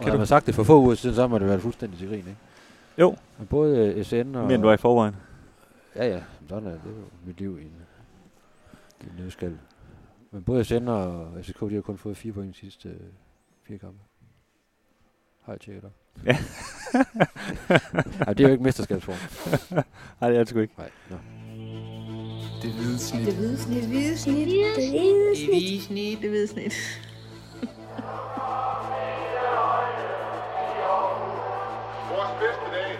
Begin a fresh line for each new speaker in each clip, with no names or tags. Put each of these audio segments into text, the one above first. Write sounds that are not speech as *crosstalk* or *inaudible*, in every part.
Og har man sagt det for få uger siden, så må det være fuldstændig til grin, ikke?
Jo.
Men både øh, SN og...
End du er i forvejen.
Ja, ja. Sådan er det. Det er jo mit liv i en, i en nødskal. Men både SN og FCK, de har kun fået fire point i de sidste øh, fire kampe. Har jeg tjekket op.
Ja. *laughs*
Ej, det er jo ikke mesterskabsform. *laughs*
Nej, det er det sgu ikke.
Nej, nå.
Det hvide snit.
Det hvide snit. Det hvide snit. Det hvide snit.
hvide snit.
Det hvide snit. *laughs*
Vores bedste dage,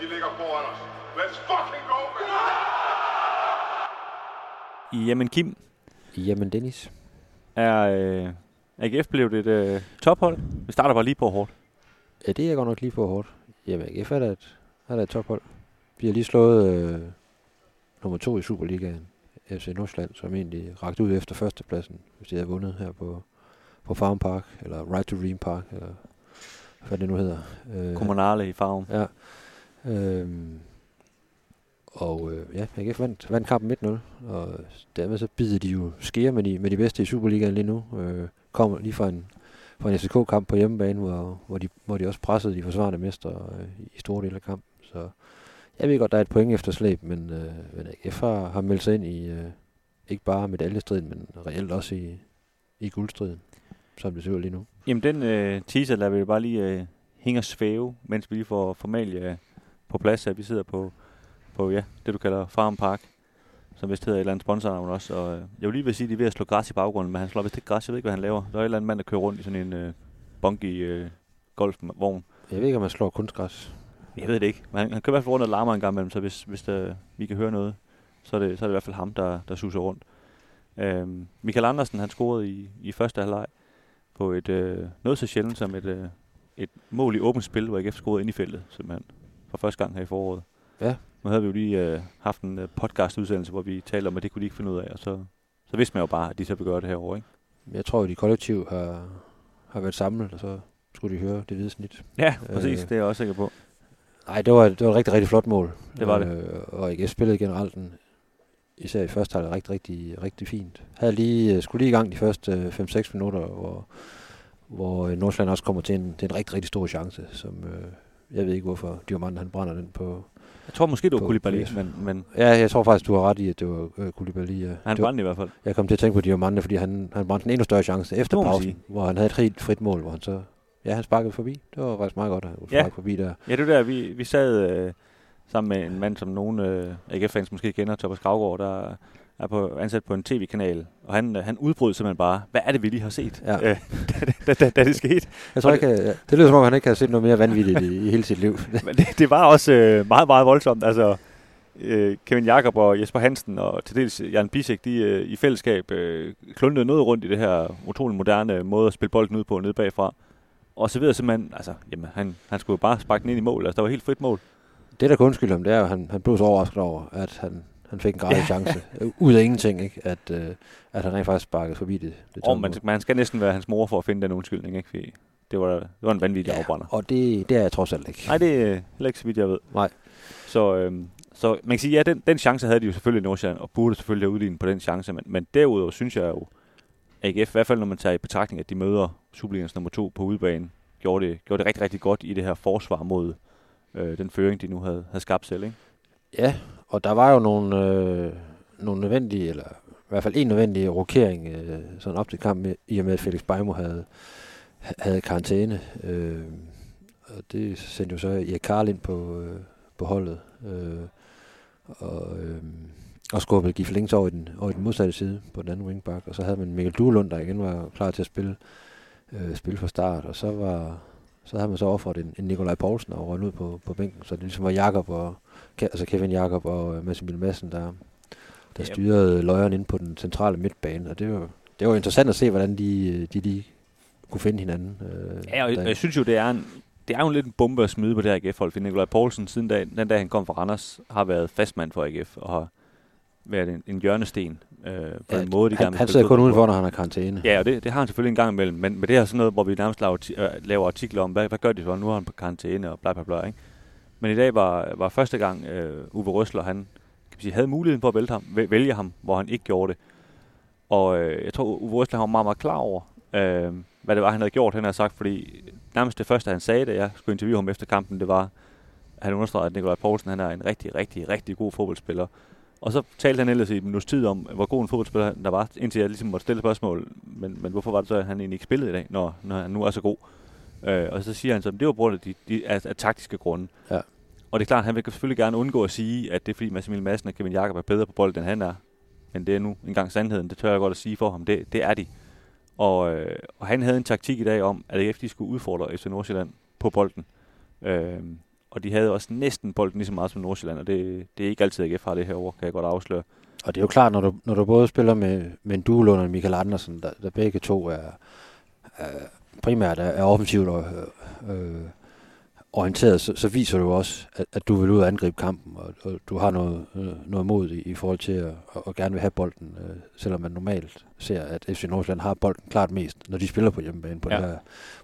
de ligger foran os. Let's fucking go, man!
Jamen Kim,
Jamen Dennis.
er øh, AGF blevet et øh, tophold? Vi starter bare lige på hårdt.
Ja, det er godt nok lige på hårdt. Jamen, AGF er da et, er da et tophold. Vi har lige slået øh, nummer to i Superligaen, FC Nordsjælland, som egentlig rakt ud efter førstepladsen, hvis de havde vundet her på, på Farm Park, eller Right to Dream Park, eller hvad det nu hedder. Øh,
Kommunale i farven.
Ja. Øhm, og øh, ja, AGF vandt, vandt kampen 1-0, og dermed så bider de jo skære med de, med de bedste i Superligaen lige nu. Øh, kommer lige fra en, fra en FCK-kamp på hjemmebane, hvor, hvor, de, hvor de også pressede de forsvarende mestre øh, i store dele af kampen. Så jeg ved godt, der er et point efter slæb, men, øh, men AGF har, har meldt sig ind i øh, ikke bare medaljestriden, men reelt også i, i guldstriden, som det ser ud lige nu.
Jamen den øh, teaser lader vi bare lige øh, hænge og svæve, mens vi lige får formalia på plads, at vi sidder på, på ja, det du kalder Farm Park, som vist hedder et eller andet sponsornavn også. Og, øh, jeg vil lige vil sige, at de er ved at slå græs i baggrunden, men han slår vist ikke græs, jeg ved ikke, hvad han laver. Der er et eller andet mand, der kører rundt i sådan en øh, bunky øh, golfvogn.
Jeg ved ikke, om man slår kunstgræs.
Jeg ved det ikke, men han, han kører i hvert fald rundt og larmer en gang imellem, så hvis, hvis der, vi kan høre noget, så er, det, så er det i hvert fald ham, der, der suser rundt. Øhm, Michael Andersen, han scorede i, i første halvleg på et øh, noget så sjældent som et, øh, et mål i åbent spil, hvor AGF scorede ind i feltet, simpelthen, for første gang her i foråret.
Ja.
Nu havde vi jo lige øh, haft en øh, podcast-udsendelse, hvor vi talte om, at det kunne de ikke finde ud af, og så, så vidste man jo bare, at de så vil gøre det herovre, ikke?
Jeg tror, at de kollektiv har, har været samlet, og så skulle de høre det hvide snit.
Ja, præcis,
Øh.
det er jeg også sikker på.
Nej, det var, det var et rigtig, rigtig flot mål.
Det var det.
Øh, og AGF spillede generelt den, især i første halvleg rigtig, rigtig, rigtig fint. Havde lige, øh, skulle lige i gang de første øh, 5-6 minutter, hvor, hvor øh, Nordsjælland også kommer til en, til en rigtig, rigtig stor chance, som øh, jeg ved ikke, hvorfor Diamant han brænder den på.
Jeg tror måske, det var Koulibaly, men, men
Ja, jeg tror faktisk, du har ret i, at det var øh, Koulibaly. Ja.
han
var,
brændte i hvert fald.
jeg kom til at tænke på Diamante, fordi han, han brændte en endnu større chance efter pausen,
sige.
hvor han havde et helt frit mål, hvor han så... Ja, han sparkede forbi. Det var faktisk meget godt, at han
Ja.
forbi der.
Ja, det er der, vi, vi sad øh, sammen med en mand, som nogle øh, AGF-fans måske kender, Thomas Gravgaard, der er på, ansat på en tv-kanal, og han, øh, han udbrød simpelthen bare, hvad er det, vi lige har set,
Ja. *laughs*
øh, da, da, da, da det skete.
Jeg tror ikke, det, det lyder som om, han ikke har set noget mere vanvittigt i, i hele sit liv. *laughs*
Men det, det var også øh, meget, meget voldsomt. Altså, øh, Kevin Jakob og Jesper Hansen og til dels Jan Bisek, de øh, i fællesskab øh, klundede noget rundt i det her utrolig moderne måde at spille bolden ud på nede bagfra. Og så videre simpelthen, altså, jamen, han, han skulle jo bare sparke den ind i mål. Altså, der var helt frit mål.
Det, der kan undskylde ham, det er, at han, han blev så overrasket over, at han, han fik en gratis chance. Ud af ingenting, ikke? At, øh, at han rent faktisk sparkede forbi det. det
Og man, man skal næsten være hans mor for at finde den undskyldning, ikke? Fordi det var, det var en vanvittig ja. afbrænder.
Og det, det er jeg trods alt ikke.
Nej, det er heller ikke så vidt, jeg ved.
Nej.
Så, øhm, så man kan sige, ja, den, den chance havde de jo selvfølgelig i Nordsjælland, og burde selvfølgelig have udlignet på den chance. Men, men derudover synes jeg jo, AGF, i hvert fald når man tager i betragtning, at de møder Superligans nummer to på udebane, gjorde det, gjorde det rigtig, rigtig godt i det her forsvar mod øh, den føring, de nu havde, havde skabt selv. Ikke?
Ja, og der var jo nogle, øh, nogle nødvendige, eller i hvert fald en nødvendig rokering øh, sådan op til kampen, i og med at Felix Beimo havde, havde karantæne. Øh, og det sendte jo så Erik Karl ind på, øh, på holdet. Øh, og, øh, og skubbede Gif Links over i, den, over i den modsatte side på den anden wingback. Og så havde man Mikkel Duelund, der igen var klar til at spille, øh, spille fra start. Og så var så havde man så offret en, en Nikolaj Poulsen og røget ud på, på bænken. Så det ligesom var Jakob og, altså Kevin Jakob og øh, Mads Emil Madsen, der, der styrede løjeren ind på den centrale midtbane. Og det var, det var interessant at se, hvordan de, øh, de, de kunne finde hinanden. Øh,
Ja, og jeg, jeg synes jo, det er en, det er jo en lidt en bombe at smide på det her AGF-hold, fordi Nikolaj Poulsen, siden dag, den dag han kom fra Randers, har været fastmand for AGF, og har været en, en hjørnesten øh, på
Ja,
en måde, de
han, han sidder kun udenfor, når han har karantæne.
Ja, og det, det har han selvfølgelig en gang imellem, men, men det er sådan noget, hvor vi nærmest laver, øh, laver artikler om, hvad, hvad gør de så? Nu er han på karantæne og bla bla bla, ikke? Men i dag var, var første gang, øh, Uwe Røsler, han kan sige, havde muligheden for at vælge ham, væ- vælge ham, hvor han ikke gjorde det. Og øh, jeg tror, Uwe Røsler var meget, meget klar over, øh, hvad det var, han havde gjort, han havde sagt, fordi nærmest det første, han sagde, da jeg skulle interviewe ham efter kampen, det var, han understregede, at Nikolaj Poulsen han er en rigtig, rigtig, rigtig god fodboldspiller. Og så talte han ellers i en minuts tid om, hvor god en fodboldspiller der var, indtil jeg ligesom måtte stille spørgsmål, men, men hvorfor var det så, at han egentlig ikke spillede i dag, når, når han nu er så god? Øh, og så siger han så, at det var på grund af, de, de, af, af taktiske grunde.
Ja.
Og det er klart, at han vil selvfølgelig gerne undgå at sige, at det er fordi Mads Emil Madsen og Kevin Jakob er bedre på bolden, end han er. Men det er nu engang sandheden, det tør jeg godt at sige for ham, det, det er de. Og, øh, og han havde en taktik i dag om, at AGF de skulle udfordre FC Nordsjælland på bolden. Øh, og de havde også næsten bolden lige så meget som Nordsjælland, og det, det er ikke altid AGF har det her kan jeg godt afsløre.
Og det er jo klart, når du, når du både spiller med, med en duel under Michael Andersen, der, der begge to er, er primært er, er offensivt og, øh, øh orienteret, så, så viser du også, at, at du vil ud og angribe kampen, og, og du har noget, øh, noget mod i, i forhold til at og, og gerne vil have bolden, øh, selvom man normalt ser, at FC Nordsjælland har bolden klart mest, når de spiller på hjemmebane på,
Ja.
det, her,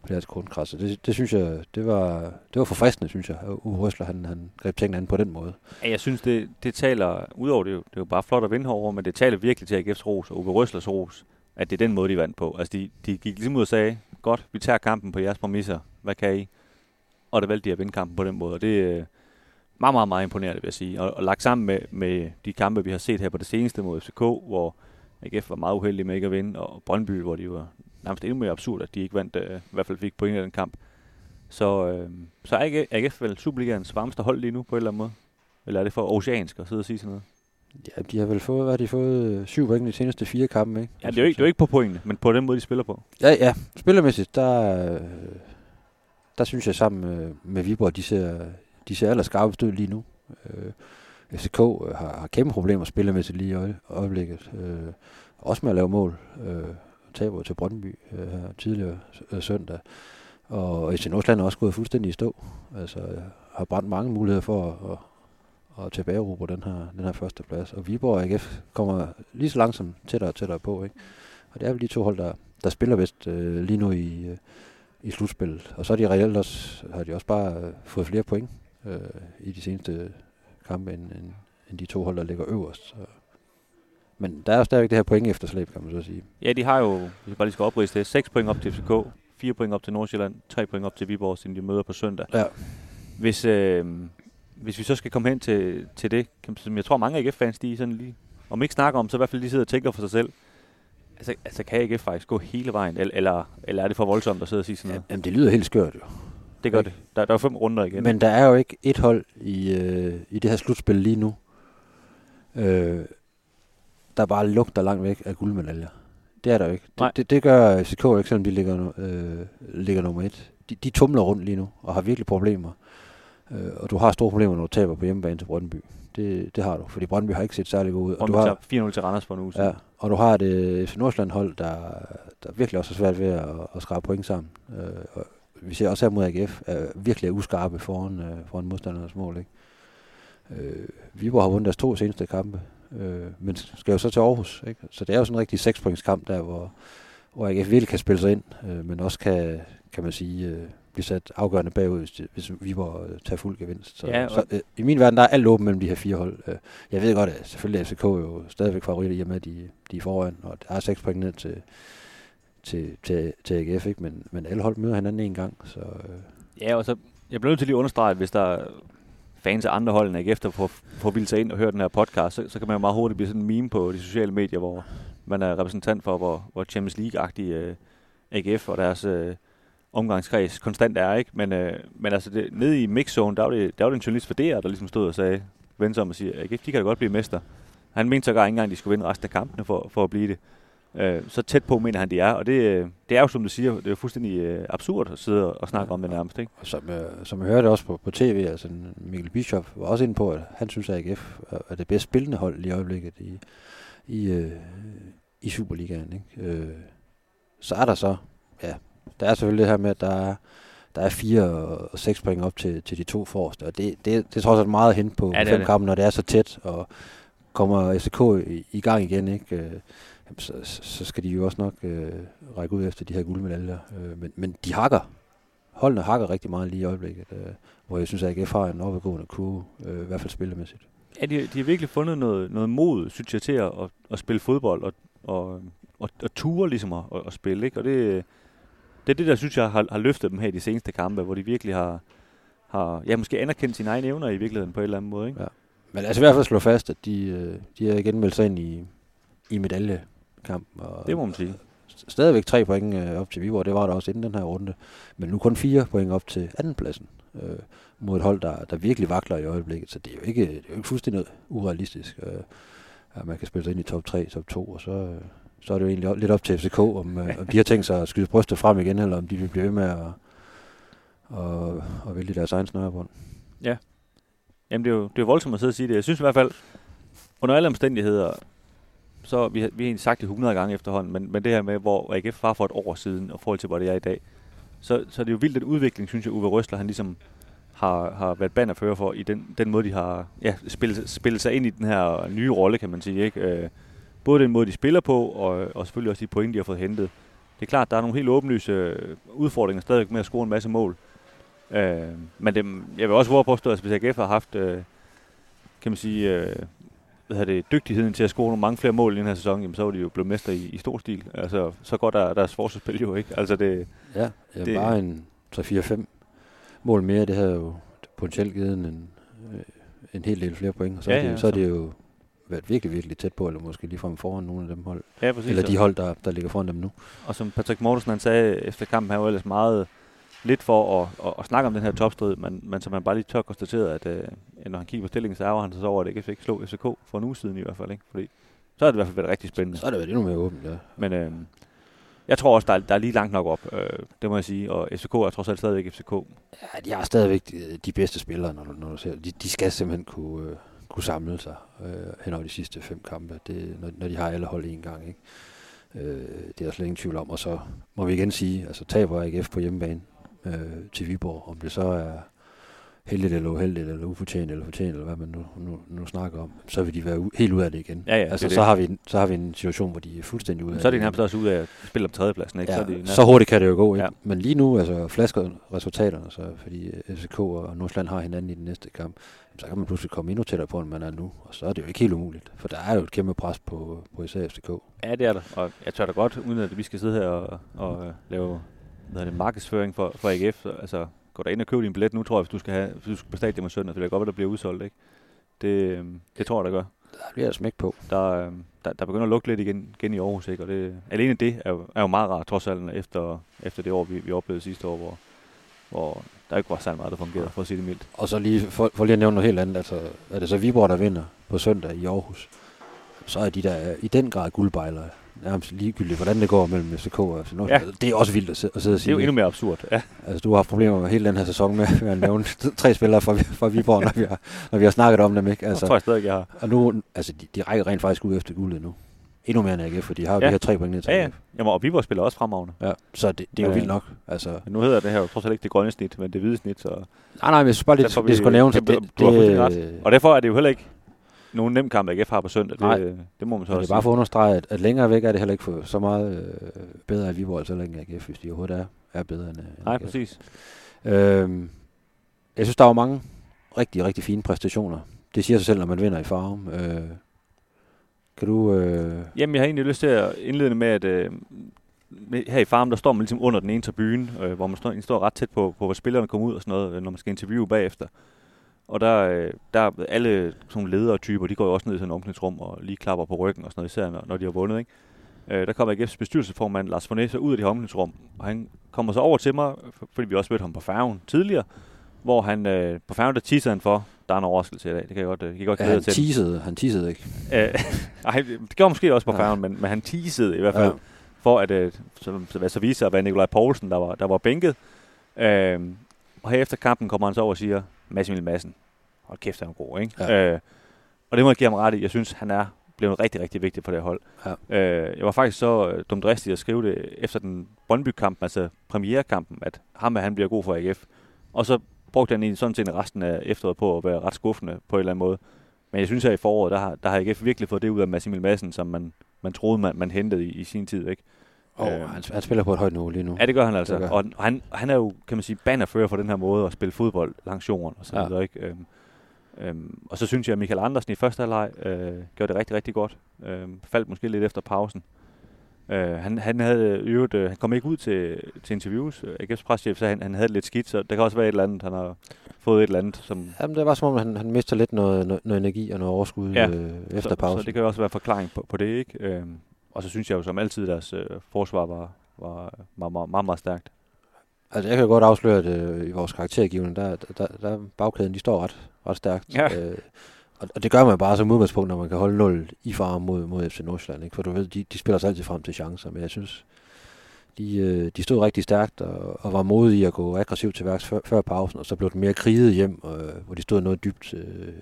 på det her det, det synes jeg, det var, det var forfriskende, synes jeg, at Uwe Røsler, han, han greb tingene an på den måde.
Ja, jeg synes, det, det taler, udover det, er jo- det er jo bare flot at vinde herovre, men det taler virkelig til AGF's ros og Uwe Røslers ros, at det er den måde, de vandt på. Altså, de, de gik ligesom ud og sagde, godt, vi tager kampen på jeres præmisser, hvad kan I? Og der valgte de at vinde kampen på den måde, og det er meget, meget, meget imponerende, vil jeg sige. Og, og lagt sammen med, med de kampe, vi har set her på det seneste mod FCK, hvor AGF var meget uheldig med ikke at vinde, og Brøndby, hvor de var nærmest endnu mere absurd, at de ikke vandt, øh, i hvert fald fik point i den kamp. Så, øh, så er AGF, vel Superligaens varmeste hold lige nu, på en eller anden måde? Eller er det for oceansk at sidde og sige sådan noget?
Ja, de har vel fået, hvad har de fået? øh, Syv point i de seneste fire kampe, ikke?
Ja, det er jo ikke, det er jo ikke på pointene, men på den måde, de spiller på.
Ja, ja. Spillermæssigt, der, øh, der synes jeg sammen med, med Viborg, de ser, de ser allerskarpest ud lige nu. Øh, FCK øh, har, har kæmpe problemer spillermæssigt lige i øje, øjeblikket. Øh, også med at lave mål. Øh, taber til Brøndby øh, her tidligere øh, søndag. Og FC Nordsjælland er også gået fuldstændig i stå. Altså øh, har brændt mange muligheder for at, at, at tilbagerubre den her, den her første plads. Og Viborg og AGF kommer lige så langsomt tættere og tættere på. Ikke? Og det er vel de to hold, der, der spiller bedst øh, lige nu i, øh, i slutspillet. Og så er de reelt også, har de også bare øh, fået flere point øh, i de seneste kampe, end, end, end de to hold, der ligger øverst. Så. Men der er jo stadigvæk det her point efterslæb, kan man så sige.
Ja, de har jo, hvis jeg bare lige skal oprise det, 6 point op til FCK, 4 point op til Nordsjælland, 3 point op til Viborg, siden de møder på søndag.
Ja.
Hvis, øh, hvis vi så skal komme hen til, til det, som jeg tror mange AGF-fans, de sådan lige, om ikke snakker om, så i hvert fald lige sidder og tænker for sig selv. Altså, altså kan AGF faktisk gå hele vejen, eller, eller, eller er det for voldsomt at sidde og sige sådan noget?
Jamen, det lyder helt skørt jo.
Det gør det. Der, der er fem runder igen.
Men der er jo ikke et hold i, øh, i det her slutspil lige nu, øh, der bare lugter langt væk af guldmedaljer. Det er der jo ikke. Det, det, det gør FCK jo ikke, selvom de ligger, øh, ligger nummer et. De, de tumler rundt lige nu og har virkelig problemer. Øh, og du har store problemer, når du taber på hjemmebane til Brøndby. Det, det har du, fordi Brøndby har ikke set særlig god ud. Og
og
du har,
tager 4-0 til Randers for en uge.
Ja, og du har et FC Nordsjælland hold, der, der virkelig også er svært ved at, at skrabe point sammen. Øh, og vi ser også her mod AGF, er virkelig er uskarpe foran, øh, foran modstandernes mål. Ikke? Øh, Viborg har vundet deres to seneste kampe, øh, men skal jo så til Aarhus. Ikke? Så det er jo sådan en rigtig sekspointskamp der, hvor, hvor AGF virkelig kan spille sig ind, øh, men også kan, kan man sige, øh, blive sat afgørende bagud, hvis, Viborg øh, tager fuld gevinst. Så,
Ja,
så øh, i min verden, der er alt åbent mellem de her fire hold. Øh, jeg ved godt, at selvfølgelig er FCK jo stadigvæk favoritter i og med, at de, de er foran, og der er seks point ned til, til, til, til AGF, ikke? Men, men alle hold møder hinanden en gang, så øh,
Ja, og så jeg bliver nødt til lige at understrege, at hvis der er fans af andre hold end AGF, der får, får vildt sig ind og høre den her podcast, så, så kan man jo meget hurtigt blive sådan en meme på de sociale medier, hvor man er repræsentant for, hvor, hvor Champions League-agtig øh, AGF og deres øh, omgangskreds konstant er, ikke? Men, øh, men altså, det, nede i mixzone, der var det, der var det en journalist for DR, der ligesom stod og sagde, vendte sig om og siger, AGF, de kan da godt blive mester. Han mente sågar ikke engang, at de skulle vinde resten af kampene for, for at blive det. Øh, så tæt på mener han, de er. Og det, øh, det er jo, som du siger, det er jo fuldstændig øh, absurd at sidde og snakke om det nærmest. Ikke?
Og som, øh, som jeg hørte også på, på tv, altså Mikkel Bischoff var også inde på, at han synes, at AGF er- er det bedst spillende hold i øjeblikket i, i, øh, i Superligaen. Ikke? Øh, så er der så, ja, der er selvfølgelig det her med, at der er, der er fire og seks point op til, til de to forreste, og det, det, det er trods alt meget hen på
Ja, er
fem
det.
kampe, når det er så tæt, og kommer FCK i, i gang igen, ikke? Øh, så, så skal de jo også nok øh, række ud efter de her guldmedaljer. Øh, men, men de hakker. Holdene hakker rigtig meget lige i øjeblikket, øh, hvor jeg synes, at AGF har en opadgående kurve, øh, i hvert fald spillemæssigt.
Ja, de, de har virkelig fundet noget, noget mod, synes jeg, til at, at, at spille fodbold og, og, og, og ture ligesom at, at spille. Ikke? Og det, det er det, der synes jeg har, har løftet dem her i de seneste kampe, hvor de virkelig har, har ja, måske anerkendt sine egne evner i virkeligheden på en eller anden måde. Ikke?
Ja. Men altså i hvert fald slå fast, at de, øh, de har igen meldt sig ind i, i medaljekampen. Og
Det må man sige.
stadigvæk tre point øh, op til Viborg, det var der også inden den her runde. Men nu kun fire point op til andenpladsen øh, mod et hold, der, der virkelig vakler i øjeblikket. Så det er jo ikke, det er jo ikke fuldstændig urealistisk, øh, at man kan spille sig ind i top 3, top 2, og så, øh, så er det jo egentlig lidt op til FCK, om, øh, om de har tænkt sig at skyde brystet frem igen, eller om de vil blive ved med at, og, og vælge deres egen snørebånd.
Jamen, det er, jo, det er jo voldsomt at sidde og sige det. Jeg synes i hvert fald, under alle omstændigheder, så vi har, vi har egentlig sagt det 100 gange efterhånden, men, men det her med, hvor AGF var for et år siden, og forhold til, hvor det er i dag, så, så er det jo vildt den udvikling, synes jeg, Uwe Røsler, han ligesom har, har været bannerfører for, i den, den måde, de har ja, spillet, spillet sig ind i den her nye rolle, kan man sige. Ikke? Øh, Både den måde, de spiller på, og, og selvfølgelig også de point, de har fået hentet. Det er klart, der er nogle helt åbenlyse øh, udfordringer stadig med at score en masse mål. Øh, men det, jeg vil også våge påstå, at hvis AGF har haft, øh, kan man sige, øh, hvad det, dygtigheden til at score nogle mange flere mål i den her sæson, jamen, så var de jo blevet mester i, i stor stil. Altså, så går der deres forsvarsspil jo ikke. Altså, det,
Ja, ja
Det-
det, bare en 3-4-5 mål mere, det havde jo potentielt givet en, en, øh, en hel del flere point, og så,
Ja,
er,
ja,
det, så er
så-
det jo været virkelig, virkelig tæt på, eller måske ligefrem foran nogle af dem hold,
ja, præcis.
eller de hold, der, der ligger foran dem nu.
Og som Patrick Mortensen han sagde efter kampen, han var ellers meget lidt for at, at, at snakke om den her topstrid, men, men som man bare lige tør konstatere, at øh, når han kigger på stillingen, så ærger han sig så over, at ikke slog FCK for en uge siden i hvert fald. Ikke? Fordi så har det i hvert fald været rigtig spændende.
Så er det været endnu mere åbent, ja.
Men øh, jeg tror også, der er, der er lige langt nok op, øh, det må jeg sige. Og FCK er trods alt stadigvæk FCK.
Ja, de har stadigvæk de, de bedste spillere, når du, når du ser de, de skal simpelthen kunne, øh, kunne samle sig øh, hen over de sidste fem kampe, det, når, når de har alle hold en gang. Ikke? Øh, det er der slet ingen tvivl om. Og så må vi igen sige, altså taber AGF på hjemmebane øh, til Viborg, om det så er heldigt eller uheldigt, eller ufortjent eller fortjent, eller hvad man nu, nu, nu snakker om, så vil de være u- helt ud af det igen.
Ja, ja, det
altså,
er
så,
det.
har vi, en- så har vi en situation, hvor de er fuldstændig ude af
Så er
det
de nærmest også ud af at spille om tredjepladsen. Ikke?
Ja,
så, er de
så hurtigt kan det jo gå, ikke?
Ja.
Men lige nu, altså flasker resultaterne, så, fordi øh, FCK og Nordsjælland har hinanden i den næste kamp, så kan man pludselig komme endnu tættere på, end man er nu. Og så er det jo ikke helt umuligt, for der er jo et kæmpe pres på, på især FCK.
Ja, det er der. Og jeg tør da godt, uden at vi skal sidde her og, og øh, lave hvad det, markedsføring for, for AGF. Så, altså, gå der ind og køb din billet nu, tror jeg, hvis du skal, have, hvis du skal på stadion med søndag. Så det er godt, at der bliver udsolgt, ikke? Det, øh, det tror jeg, der gør.
Der bliver smæk på.
Der, øh, der, der begynder at lukke lidt igen, igen i Aarhus, ikke? Og det, alene det er jo, er jo meget rart, trods alt, efter, efter det år, vi, vi oplevede sidste år, hvor, hvor der ikke var særlig meget, der fungerede, for at sige det mildt.
Og så lige, for, for lige at nævne noget helt andet, altså er det så Viborg, der vinder på søndag i Aarhus, så er de der i den grad guldbejlere. Nærmest ligegyldigt, hvordan det går mellem FCK og FC Nordsjælland.
Ja.
Det er også vildt at, sidde- og
Det er
sige.
jo endnu mere absurd. Ja,
Altså, du har haft problemer med hele den her sæson med, med at nævne *laughs* tre spillere fra, fra Viborg, når vi, har, når vi har snakket om dem, ikke?
altså,
Altså,
tror jeg stadig, jeg har.
Og nu, altså, de, de rækker rent faktisk ud efter guldet nu. Endnu mere end AGF, for de har jo
Ja.
de her tre point ned til
Ja, ja. Jamen, og Viborg spiller også fremragende.
ja. Så det, det er jo
Ja.
vildt nok. Altså,
Men nu hedder det her jo trods alt ikke det grønne snit, men det hvide snit, så
nej, nej, men jeg synes bare lige,
Derfor
det skulle nævnes, at
det,
det,
du har fuldstændig ret.
det,
Og derfor er det jo heller ikke nogen nem kamp, AGF har på søndag.
Nej.
Det, det må man så
men det
også
er bare for at understrege, at, at længere væk er det heller ikke for så meget øh, bedre af Viborg, heller ikke AGF, hvis de overhovedet er, er bedre end, øh, end
Nej,
AGF.
præcis.
Øhm, jeg synes, der var mange rigtig, rigtig fine præstationer. Det siger sig selv, når man vinder i Farum. Øh, kan du... Øh,
Jamen, jeg har egentlig lyst til at indlede med, at øh, her i farmen, der står man ligesom under den ene tribune, øh, hvor man står, egentlig står ret tæt på, på, hvor spillerne kommer ud og sådan noget, når man skal interviewe bagefter. Og der, øh, der er alle sådan ledertyper, de går jo også ned i sådan et omklædningsrum og lige klapper på ryggen og sådan noget, især når, når de har vundet. Ikke? Øh, der kommer AGF's bestyrelsesformand Lars Fornæs ud af det her omklædningsrum, og han kommer så over til mig, for- fordi vi også mødte ham på færgen tidligere, hvor han øh, på færgen, der teaser han for, der er en overraskelse i dag, det kan jeg godt, øh, kan jeg godt
ja,
glæde
han
jer til.
teasede, han teasede ikke.
Øh, *laughs* ej, det gjorde måske også på
Ja.
færgen, men, men han teasede i hvert fald,
Ja.
ja. for at, øh, som hvad så viser sig at være Nikolaj Poulsen, der var, der var bænket. Øh, og her efter kampen kommer han så over og siger, Mads Emil Madsen, hold kæft, han er god, ikke?
Ja.
Øh, og det må jeg give ham ret i. Jeg synes, han er blevet rigtig, rigtig vigtig for det hold.
Ja.
Øh, jeg var faktisk så øh, dumdristig at skrive det efter den Brøndby-kampen, altså premierekampen, at ham han bliver god for AGF. Og så brugte han sådan set resten af efteråret på at være ret skuffende på en eller anden måde. Men jeg synes, at i foråret, der har, der har AGF virkelig fået det ud af Mads Emil Madsen, som man, man troede, man, man hentede i, i sin tid. Ikke?
Og
Øh.
han, han spiller på et højt niveau lige nu.
Ja, det gør han altså.
Det gør
Og han, han er jo, kan man sige, bannerfører for den her måde at spille fodbold langs jorden og så
Ja.
videre, ikke? Øhm, øhm, og så synes jeg, at Michael Andersen i første halvleg øh, gjorde det rigtig, rigtig godt. Øhm, faldt måske lidt efter pausen. Øh, han, han havde øvrigt, øh, han kom ikke ud til, til interviews. AGF's preschef sagde, han, han havde det lidt skidt, så der kan også være et eller andet, han har fået et eller andet, som...
Jamen, det var som om, han, han mister lidt noget, noget, noget energi og noget overskud
Ja,
øh, efter
så,
pausen.
Så det kan også være forklaring på, på det, ikke? Øh, og så synes jeg jo som altid, deres øh, forsvar var, var meget, meget, meget, meget stærkt.
Altså, jeg kan godt afsløre, at øh, i vores karaktergivning, der, der, der bagkæden, de står ret, ret stærkt.
Ja.
Øh, og, og det gør man bare som udgangspunkt, når man kan holde 0 i far mod, mod FC Nordsjælland. Ikke? For du ved, de, de spiller sig altid frem til chancer, men jeg synes, de, øh, de stod rigtig stærkt og, og var modige at gå aggressivt til værks før, før pausen, og så blev det mere kriget hjem, øh, hvor de stod noget dybt øh,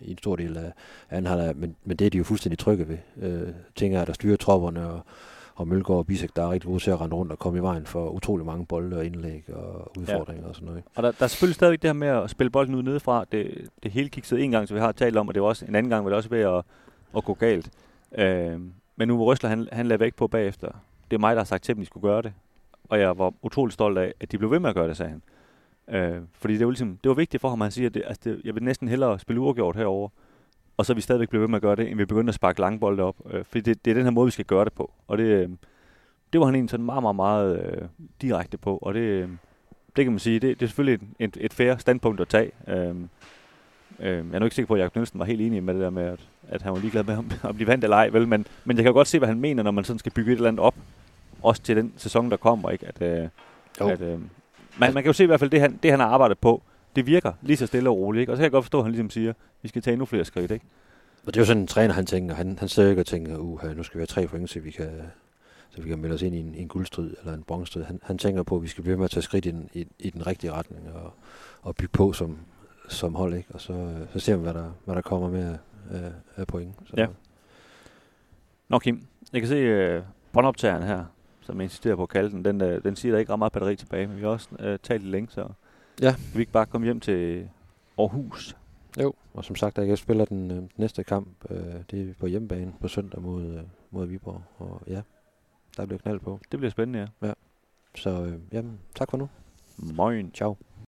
i en stor del af anden halvleg, men, men det er de jo fuldstændig trygge ved. Øh, tænker jeg, der styrer tropperne, og, og Mølgaard og Bisek, der er rigtig gode til at rende rundt og komme i vejen for utrolig mange bolde og indlæg og udfordringer ja. og sådan noget. Ikke?
Og der, der er selvfølgelig stadigvæk det her med at spille bolden ud nedefra. Det, det hele kiksede en gang, som vi har talt om, og det var også en anden gang, hvor det også ved at, at gå galt. Øh, men nu var Røsler, han, han lagde væk på bagefter. Det er mig, der har sagt til dem, de skulle gøre det. Og jeg var utrolig stolt af, at de blev ved med at gøre det, sagde han. Øh, fordi det var, ligesom, det var vigtigt for ham, at han siger, at det, altså det, jeg vil næsten hellere spille uafgjort herover og så vi stadigvæk blive ved med at gøre det, end vi begynder at sparke lange bolde op. Øh, fordi det, det er den her måde, vi skal gøre det på. Og det, øh, det var han egentlig sådan meget, meget, meget øh, direkte på. Og det, øh, det kan man sige, det, det er selvfølgelig et, et, et fair standpunkt at tage. Øh, øh, jeg er nu ikke sikker på, at Jakob Nielsen var helt enig med det der med, at, at han var ligeglad med at blive vandt eller ej. Vel? Men, men jeg kan godt se, hvad han mener, når man sådan skal bygge et eller andet op. Også til den sæson, der kommer. Ikke? At, øh,
Jo.
at, øh, man, man kan jo se i hvert fald, det han, det han har arbejdet på, det virker lige så stille og roligt. Ikke? Og så kan jeg godt forstå, at han ligesom siger, vi skal tage endnu flere skridt. Ikke?
Og det er jo sådan en træner, han tænker. Han, han sidder ikke og tænker, uh, nu skal vi have tre point, så vi kan, så vi kan melde os ind i en, en guldstrid eller en bronzestrid. Han, han tænker på, at vi skal blive med at tage skridt i den, i, i den rigtige retning og, og bygge på som, som hold. Ikke? Og så, øh, så ser vi, hvad der, hvad der kommer med af, af, af point. Så,
Ja. Nå Kim, jeg kan se øh, båndoptageren her, som jeg insisterer på at kalde den, den, øh, den siger, der ikke ret meget batteri tilbage, men vi har også øh, talt lidt længe, så
Ja.
kan vi ikke bare komme hjem til Aarhus?
Jo, og som sagt, jeg spiller den øh, næste kamp. Øh, det er på hjemmebane på søndag mod, øh, mod Viborg. Og ja, der bliver knald på.
Det bliver spændende, ja.
Så øh, jamen, tak for nu.
Moin.
Ciao.